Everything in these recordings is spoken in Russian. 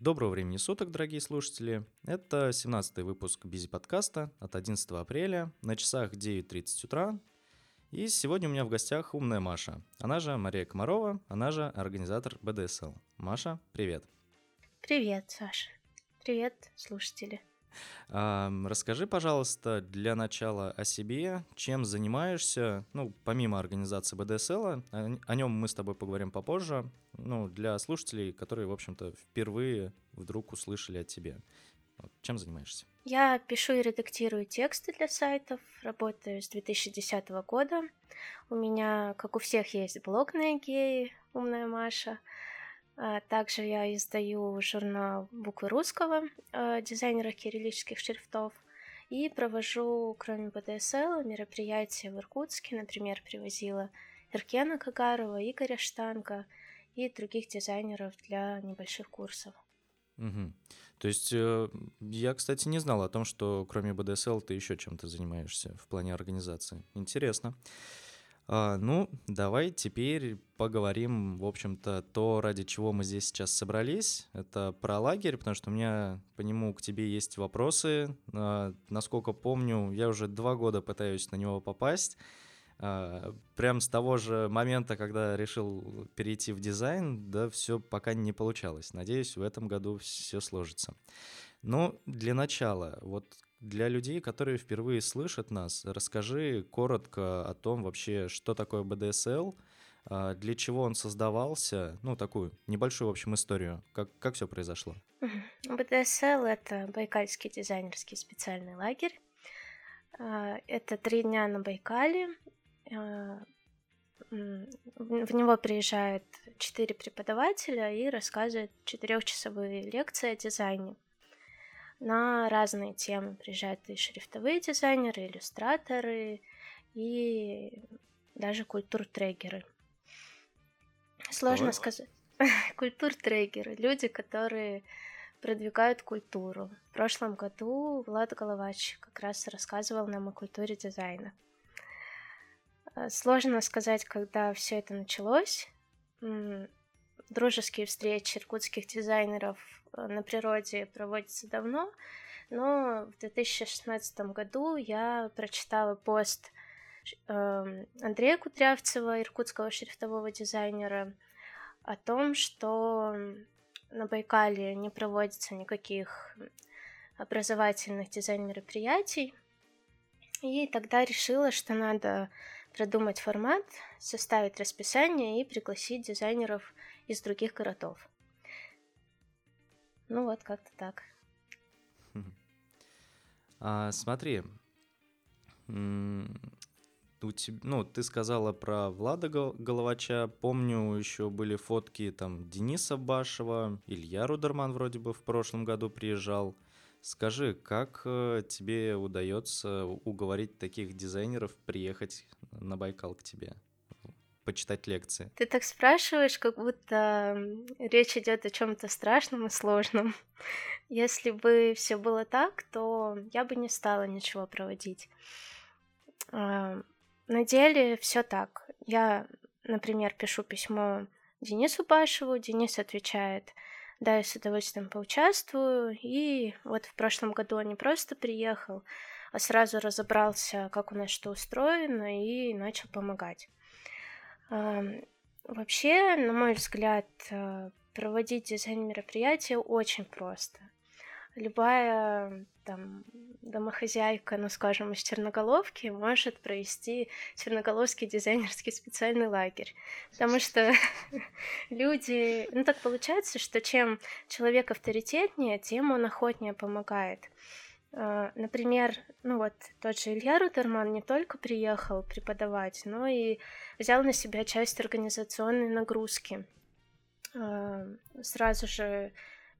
Доброго времени суток, дорогие слушатели. Это 17-й выпуск Бизи подкаста от 11 апреля. На часах 9.30 утра. И сегодня у меня в гостях умная Маша. Она же Мария Комарова, она же организатор БДСЛ. Маша, привет. Привет, Саша. Привет, слушатели. Расскажи, пожалуйста, для начала о себе, чем занимаешься, ну, помимо организации БДСЛ, о нем мы с тобой поговорим попозже, ну, для слушателей, которые, в общем-то, впервые вдруг услышали о тебе. Чем занимаешься? Я пишу и редактирую тексты для сайтов, работаю с 2010 года. У меня, как у всех, есть блог на Эгее, умная Маша — также я издаю журнал «Буквы русского» дизайнера кириллических шрифтов и провожу, кроме БДСЛ, мероприятия в Иркутске. Например, привозила Иркена Кагарова, Игоря Штанка и других дизайнеров для небольших курсов. Угу. То есть э, я, кстати, не знал о том, что кроме БДСЛ ты еще чем-то занимаешься в плане организации. Интересно. А, ну, давай теперь поговорим, в общем-то, то, ради чего мы здесь сейчас собрались. Это про лагерь, потому что у меня по нему к тебе есть вопросы. А, насколько помню, я уже два года пытаюсь на него попасть. А, прям с того же момента, когда решил перейти в дизайн, да, все пока не получалось. Надеюсь, в этом году все сложится. Но для начала, вот для людей, которые впервые слышат нас, расскажи коротко о том вообще, что такое БДСЛ, а, для чего он создавался, ну, такую небольшую, в общем, историю. Как, как все произошло? БДСЛ — это Байкальский дизайнерский специальный лагерь. А, это три дня на Байкале. А, в него приезжают четыре преподавателя и рассказывают четырехчасовые лекции о дизайне на разные темы. Приезжают и шрифтовые дизайнеры, иллюстраторы, и даже культур-трегеры. Сложно Ой. сказать. культур-трегеры, люди, которые продвигают культуру. В прошлом году Влад Головач как раз рассказывал нам о культуре дизайна. Э, сложно сказать, когда все это началось. Дружеские встречи иркутских дизайнеров на природе проводится давно, но в 2016 году я прочитала пост эм, Андрея Кудрявцева, иркутского шрифтового дизайнера, о том, что на Байкале не проводится никаких образовательных дизайн-мероприятий. И тогда решила, что надо продумать формат, составить расписание и пригласить дизайнеров из других городов. Ну вот, как-то так. А, смотри, у тебя, ну, ты сказала про Влада Головача. Помню, еще были фотки там Дениса Башева, Илья Рудерман вроде бы в прошлом году приезжал. Скажи, как э, тебе удается уговорить таких дизайнеров приехать на Байкал к тебе? Почитать лекции? Ты так спрашиваешь, как будто речь идет о чем-то страшном и сложном. Если бы все было так, то я бы не стала ничего проводить. На деле все так. Я, например, пишу письмо Денису Башеву, Денис отвечает, да, я с удовольствием поучаствую. И вот в прошлом году он не просто приехал, а сразу разобрался, как у нас что устроено, и начал помогать. Вообще, на мой взгляд, э, проводить дизайн-мероприятия очень просто. Любая там домохозяйка, ну скажем, из Черноголовки может провести Черноголовский дизайнерский специальный лагерь. Потому что люди... Ну так получается, что чем человек авторитетнее, тем он охотнее помогает. А, например, ну вот тот же Илья Рутерман не только приехал преподавать, но и взял на себя часть организационной нагрузки. А, сразу же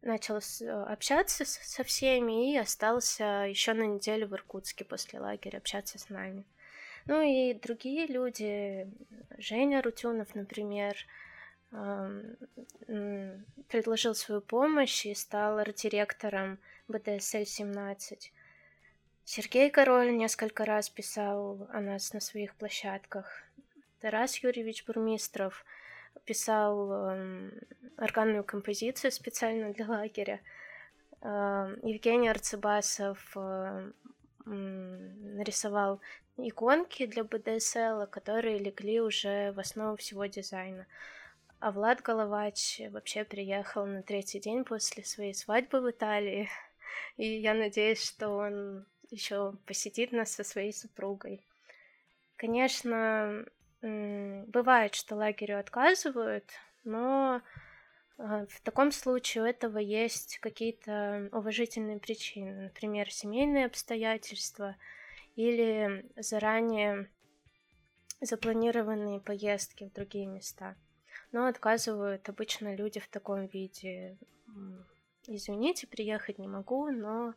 начал общаться со всеми и остался еще на неделю в Иркутске после лагеря общаться с нами. Ну и другие люди, Женя Рутюнов, например, предложил свою помощь и стал арт-директором БДСЛ-17. Сергей Король несколько раз писал о нас на своих площадках. Тарас Юрьевич Бурмистров писал э, органную композицию специально для лагеря. Э, Евгений Арцебасов э, нарисовал иконки для БДСЛ, которые легли уже в основу всего дизайна. А Влад Головач вообще приехал на третий день после своей свадьбы в Италии. И я надеюсь, что он еще посетит нас со своей супругой. Конечно, бывает, что лагерю отказывают, но а, в таком случае у этого есть какие-то уважительные причины, например, семейные обстоятельства или заранее запланированные поездки в другие места. Но отказывают обычно люди в таком виде. Извините, приехать не могу, но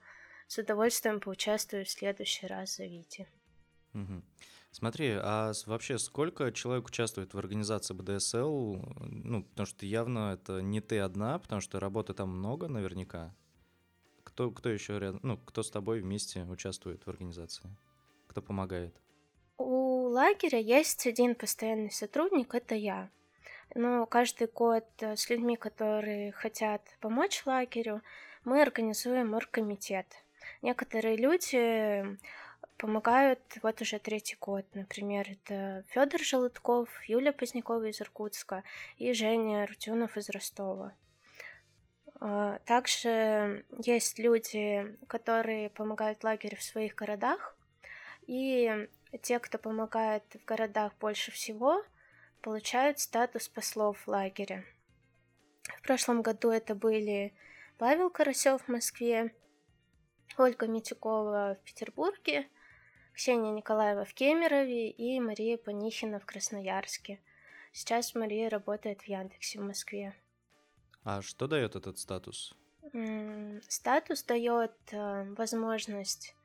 с удовольствием поучаствую в следующий раз, зовите. Угу. Смотри, а вообще сколько человек участвует в организации БДСЛ? Ну, потому что явно это не ты одна, потому что работы там много наверняка. Кто, кто еще рядом, ну, кто с тобой вместе участвует в организации? Кто помогает? У лагеря есть один постоянный сотрудник, это я. Но каждый год э, с людьми, которые хотят помочь лагерю, мы организуем оргкомитет. Некоторые люди помогают вот уже третий год. Например, это Федор Желудков, Юлия Позднякова из Иркутска и Женя Рутюнов из Ростова. А, также есть люди, которые помогают лагерю в своих городах, и те, кто помогает в городах больше всего, получают статус послов лагеря. В прошлом году это были Павел Карасев в Москве, Ольга Митюкова в Петербурге, Ксения Николаева в Кемерове и Мария Панихина в Красноярске. Сейчас Мария работает в Яндексе в Москве. А что дает этот статус? Статус дает э, возможность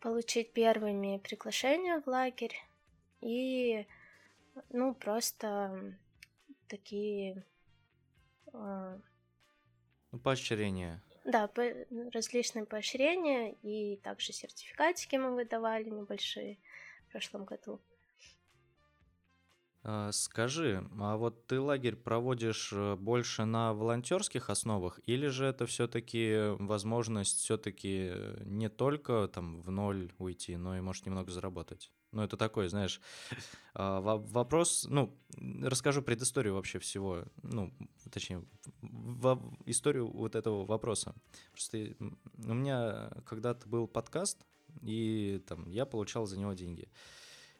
получить первыми приглашения в лагерь и ну, просто такие... Э, ну, поощрения. Да, по различные поощрения и также сертификатики мы выдавали небольшие в прошлом году. А, скажи, а вот ты лагерь проводишь э, больше на волонтерских основах, или же это все-таки возможность все-таки не только там в ноль уйти, но и может немного заработать? Ну, это такой, знаешь, а, вопрос, ну, расскажу предысторию вообще всего, ну, точнее, историю вот этого вопроса. Просто у меня когда-то был подкаст, и там я получал за него деньги.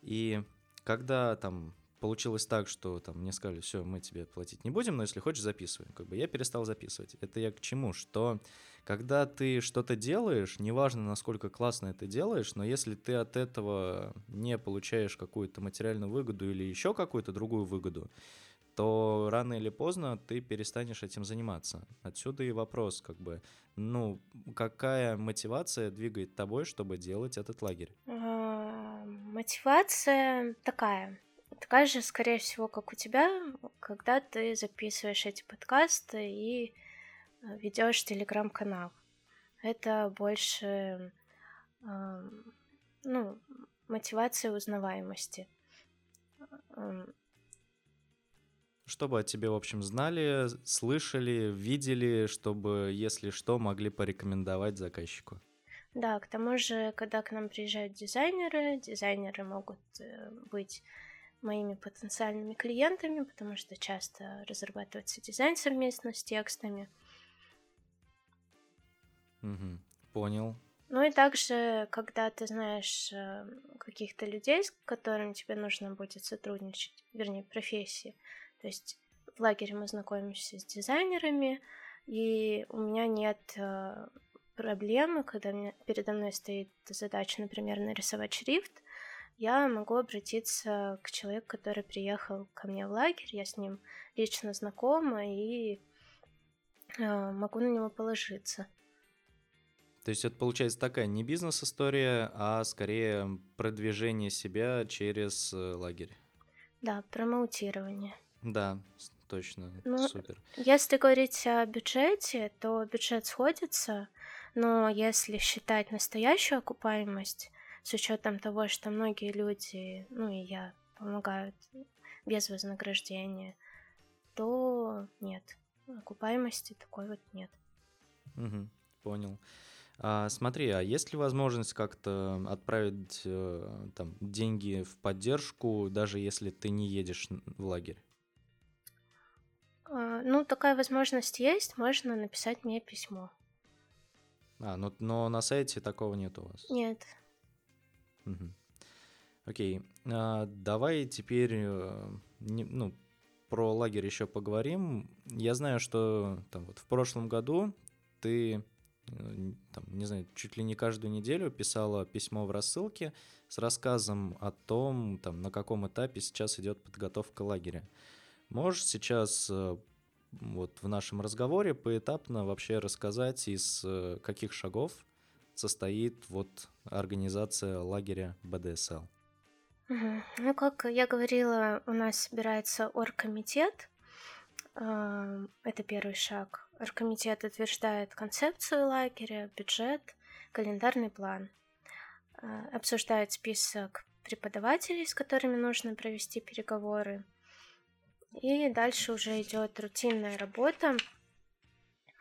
И когда там получилось так, что там мне сказали, все, мы тебе платить не будем, но если хочешь, записывай. Как бы я перестал записывать. Это я к чему? Что когда ты что-то делаешь, неважно, насколько классно это делаешь, но если ты от этого не получаешь какую-то материальную выгоду или еще какую-то другую выгоду, то рано или поздно ты перестанешь этим заниматься. Отсюда и вопрос, как бы, ну, какая мотивация двигает тобой, чтобы делать этот лагерь? А, мотивация такая такая же, скорее всего, как у тебя, когда ты записываешь эти подкасты и ведешь телеграм-канал. Это больше ну, мотивация узнаваемости. Чтобы о тебе, в общем, знали, слышали, видели, чтобы, если что, могли порекомендовать заказчику. Да, к тому же, когда к нам приезжают дизайнеры, дизайнеры могут э, быть моими потенциальными клиентами, потому что часто разрабатывается дизайн совместно с текстами. Угу, понял. Ну и также, когда ты знаешь э, каких-то людей, с которыми тебе нужно будет сотрудничать, вернее, профессии. То есть в лагере мы знакомимся с дизайнерами, и у меня нет э, проблемы, когда передо мной стоит задача, например, нарисовать шрифт, я могу обратиться к человеку, который приехал ко мне в лагерь, я с ним лично знакома и э, могу на него положиться. То есть это получается такая не бизнес-история, а скорее продвижение себя через э, лагерь. Да, промоутирование. Да, точно, ну, супер. Если говорить о бюджете, то бюджет сходится, но если считать настоящую окупаемость, с учетом того, что многие люди, ну и я, помогают без вознаграждения, то нет. Окупаемости такой вот нет. Угу, понял. А, смотри, а есть ли возможность как-то отправить э, там деньги в поддержку, даже если ты не едешь в лагерь? А, ну, такая возможность есть, можно написать мне письмо. А, ну, но на сайте такого нет у вас? Нет. Угу. Окей, а, давай теперь э, не, ну, про лагерь еще поговорим. Я знаю, что там, вот в прошлом году ты там, не знаю, чуть ли не каждую неделю писала письмо в рассылке с рассказом о том, там, на каком этапе сейчас идет подготовка лагеря. Можешь сейчас э, вот в нашем разговоре поэтапно вообще рассказать, из э, каких шагов состоит вот организация лагеря БДСЛ? Ну, как я говорила, у нас собирается оргкомитет. Это первый шаг. Оргкомитет утверждает концепцию лагеря, бюджет, календарный план. А, обсуждает список преподавателей, с которыми нужно провести переговоры. И дальше уже идет рутинная работа,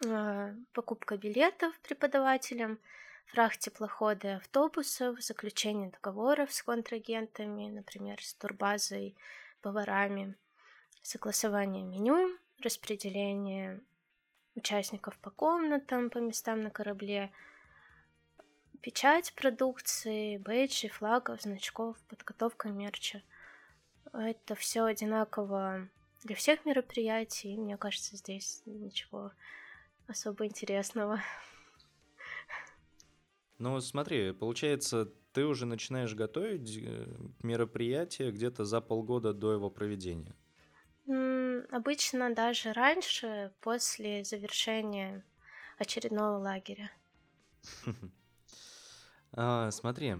а, покупка билетов преподавателям, фрахт теплохода и автобусов, заключение договоров с контрагентами, например, с турбазой, поварами, согласование меню, распределение участников по комнатам, по местам на корабле, печать продукции, бейджи, флагов, значков, подготовка мерча. Это все одинаково для всех мероприятий. Мне кажется, здесь ничего особо интересного. Ну, смотри, получается, ты уже начинаешь готовить э, мероприятие где-то за полгода до его проведения. Обычно даже раньше, после завершения очередного лагеря. А, смотри,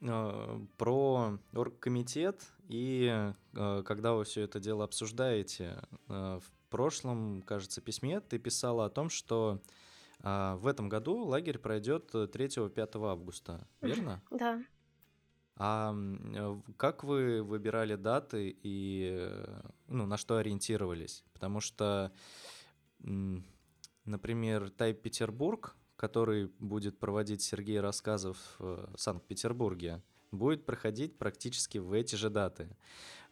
а, про оргкомитет и а, когда вы все это дело обсуждаете. В прошлом, кажется, письме ты писала о том, что в этом году лагерь пройдет 3-5 августа, верно? Да. А э, как вы выбирали даты и э, ну, на что ориентировались? Потому что, например, Тайп Петербург, который будет проводить Сергей Рассказов в Санкт-Петербурге, будет проходить практически в эти же даты.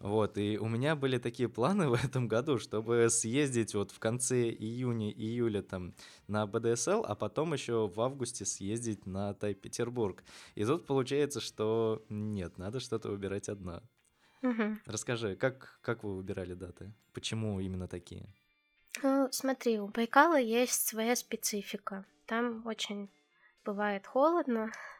Вот, и у меня были такие планы в этом году, чтобы съездить вот в конце июня-июля там на БДСЛ, а потом еще в августе съездить на Тай-Петербург. И тут получается, что нет, надо что-то выбирать одно. Угу. Расскажи, как, как вы выбирали даты? Почему именно такие? Ну, смотри, у Байкала есть своя специфика. Там очень бывает холодно,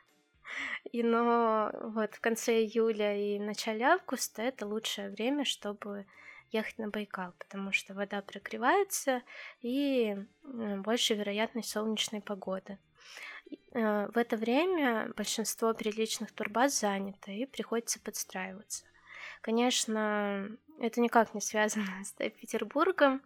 и но вот в конце июля и начале августа это лучшее время, чтобы ехать на Байкал, потому что вода прогревается и больше вероятность солнечной погоды. Э, в это время большинство приличных турбаз занято и приходится подстраиваться. Конечно, это никак не связано с Петербургом.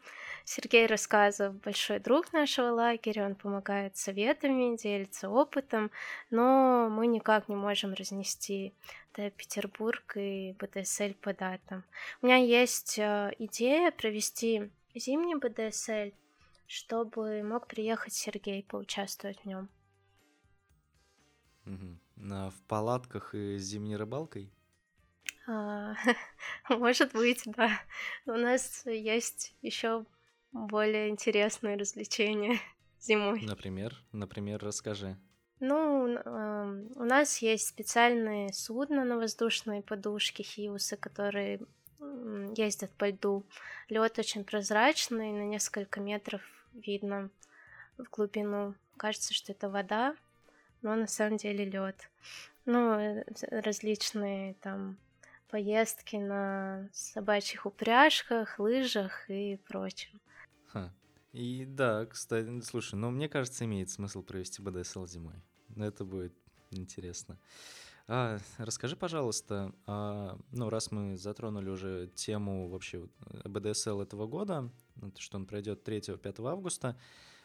Сергей Рассказов большой друг нашего лагеря, он помогает советами, делится опытом, но мы никак не можем разнести Петербург и БДСЛ по датам. У меня есть э, идея провести зимний БДСЛ, чтобы мог приехать Сергей поучаствовать в нем. Угу. в палатках и зимней рыбалкой? А, может быть, да. У нас есть еще более интересные развлечения зимой. Например, например, расскажи. Ну, у нас есть специальные судна на воздушной подушке Хиусы, которые ездят по льду. Лед очень прозрачный, на несколько метров видно в глубину. Кажется, что это вода, но на самом деле лед. Ну, э, различные там поездки на собачьих упряжках, лыжах и прочем. Ха. И да, кстати, слушай, но мне кажется, имеет смысл провести БДСЛ зимой. Это будет интересно. А, расскажи, пожалуйста, а, ну, раз мы затронули уже тему вообще БДСЛ этого года, что он пройдет 3-5 августа,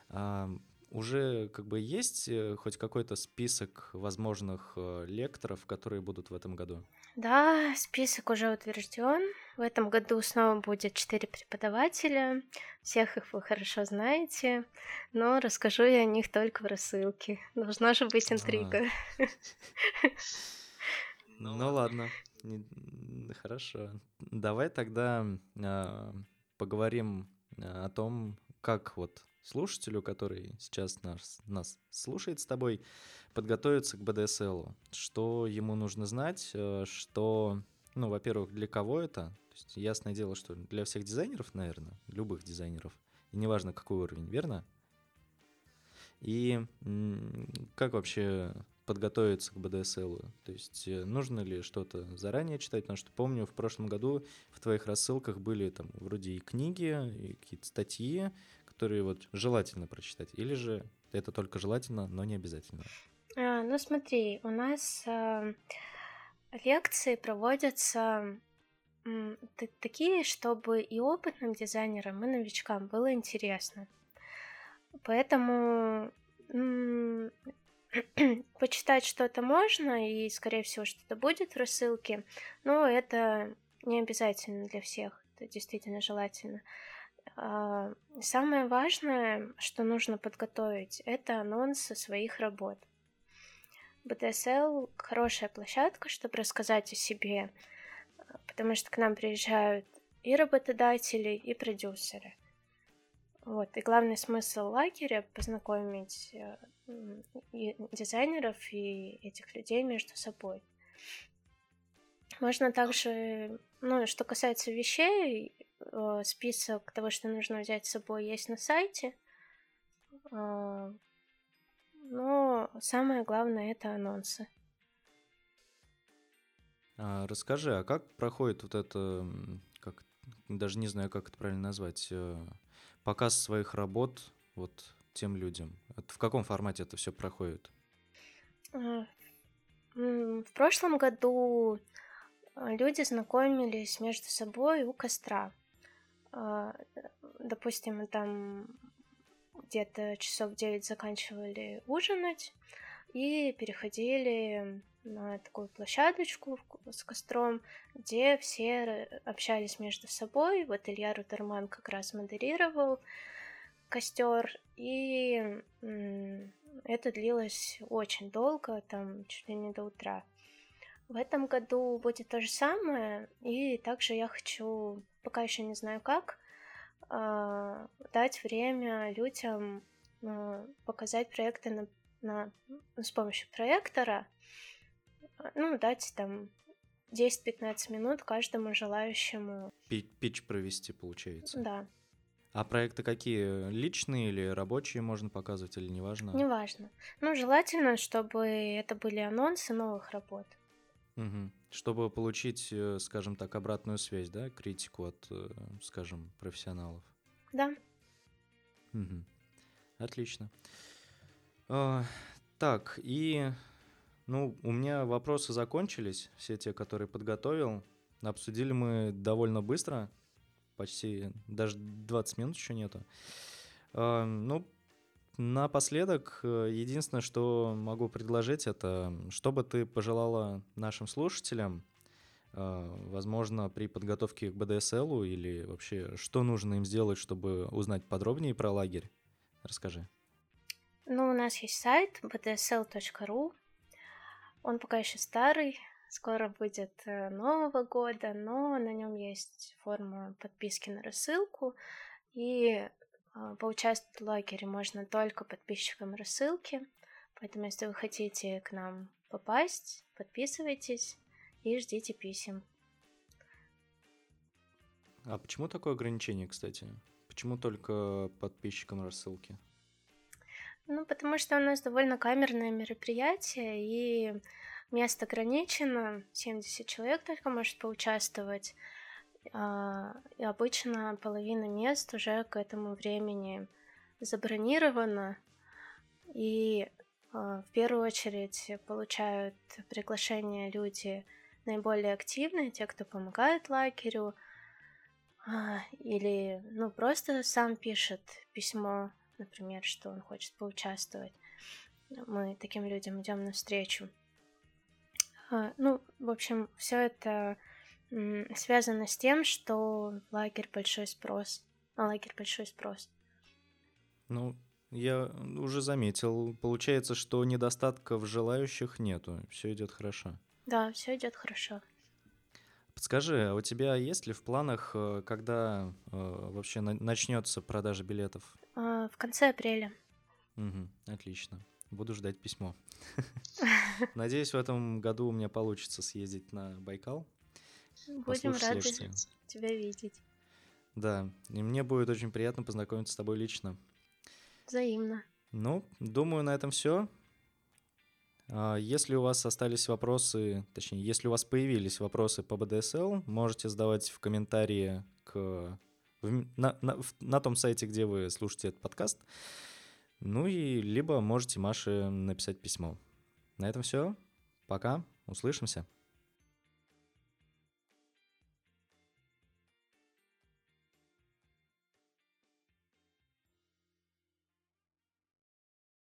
а, уже как бы есть э, хоть какой-то список возможных э, лекторов, которые будут в этом году? Да, список уже утвержден. В этом году снова будет четыре преподавателя. Всех их вы хорошо знаете, но расскажу я о них только в рассылке. Должна же быть интрига. Ну ладно, хорошо. Давай тогда а, поговорим а, о том, как вот слушателю, который сейчас нас, нас слушает с тобой, подготовиться к БДСЛ. Что ему нужно знать, э, что, ну, во-первых, для кого это, то есть ясное дело, что для всех дизайнеров, наверное, любых дизайнеров, и неважно какой уровень, верно? И как вообще подготовиться к БДСЛ? То есть э, нужно ли что-то заранее читать? Потому что помню, в прошлом году в твоих рассылках были там вроде и книги, и какие-то статьи, которые вот желательно прочитать, или же это только желательно, но не обязательно? А, ну смотри, у нас э, лекции проводятся такие, чтобы и опытным дизайнерам, и новичкам было интересно. Поэтому почитать что-то можно, и, скорее всего, что-то будет в рассылке, но это не обязательно для всех, это действительно желательно. А, самое важное, что нужно подготовить, это анонсы своих работ. BDSL — хорошая площадка, чтобы рассказать о себе, потому что к нам приезжают и работодатели, и продюсеры. Вот. И главный смысл лагеря — познакомить э, и дизайнеров, и этих людей между собой. Можно также, ну, что касается вещей, список того, что нужно взять с собой, есть на сайте. А, но самое главное это анонсы. А, расскажи, а как проходит вот это, как, даже не знаю, как это правильно назвать, э, показ своих работ вот тем людям? В каком формате это все проходит? В прошлом году люди знакомились между собой у костра. А, допустим, там где-то часов 9 заканчивали ужинать и переходили на такую площадочку с костром, где все общались между собой. Вот Илья Рутерман как раз модерировал костер, и это длилось очень долго, там чуть ли не до утра. В этом году будет то же самое, и также я хочу пока еще не знаю как, а, дать время людям а, показать проекты на, на, с помощью проектора, а, ну, дать там 10-15 минут каждому желающему. Пич провести, получается. Да. А проекты какие? Личные или рабочие можно показывать, или неважно? Неважно. Ну, желательно, чтобы это были анонсы новых работ. Угу. Чтобы получить, э, скажем так, обратную связь, да, критику от, э, скажем, профессионалов. Да. Угу. Отлично. А, так, и, ну, у меня вопросы закончились, все те, которые подготовил. Обсудили мы довольно быстро, почти, даже 20 минут еще нету. А, ну, Напоследок, э, единственное, что могу предложить, это что бы ты пожелала нашим слушателям, э, возможно, при подготовке к БДСЛу или вообще, что нужно им сделать, чтобы узнать подробнее про лагерь? Расскажи. Ну, у нас есть сайт bdsl.ru. Он пока еще старый, скоро будет э, Нового года, но на нем есть форма подписки на рассылку, и поучаствовать в лагере можно только подписчикам рассылки, поэтому если вы хотите к нам попасть, подписывайтесь и ждите писем. А почему такое ограничение, кстати? Почему только подписчикам рассылки? Ну, потому что у нас довольно камерное мероприятие, и место ограничено, 70 человек только может поучаствовать. А, и обычно половина мест уже к этому времени забронирована, и а, в первую очередь получают приглашение люди наиболее активные, те, кто помогает лагерю, а, или ну просто сам пишет письмо, например, что он хочет поучаствовать. Мы таким людям идем навстречу. Ну, в общем, все это связано с тем, что лагерь большой спрос, на лагерь большой спрос. Ну, я уже заметил. Получается, что недостатков желающих нету. Все идет хорошо. Да, все идет хорошо. Подскажи, а у тебя есть ли в планах, э, когда э, вообще начнется продажа билетов? А, в конце апреля. Угу, отлично. Буду ждать письмо. Надеюсь, в этом году у меня получится съездить на Байкал. Будем рады тебя видеть. Да, и мне будет очень приятно познакомиться с тобой лично. Взаимно. Ну, думаю, на этом все. А, если у вас остались вопросы, точнее, если у вас появились вопросы по BDSL, можете задавать в комментарии к, на, на, на том сайте, где вы слушаете этот подкаст. Ну и либо можете Маше написать письмо. На этом все. Пока. Услышимся.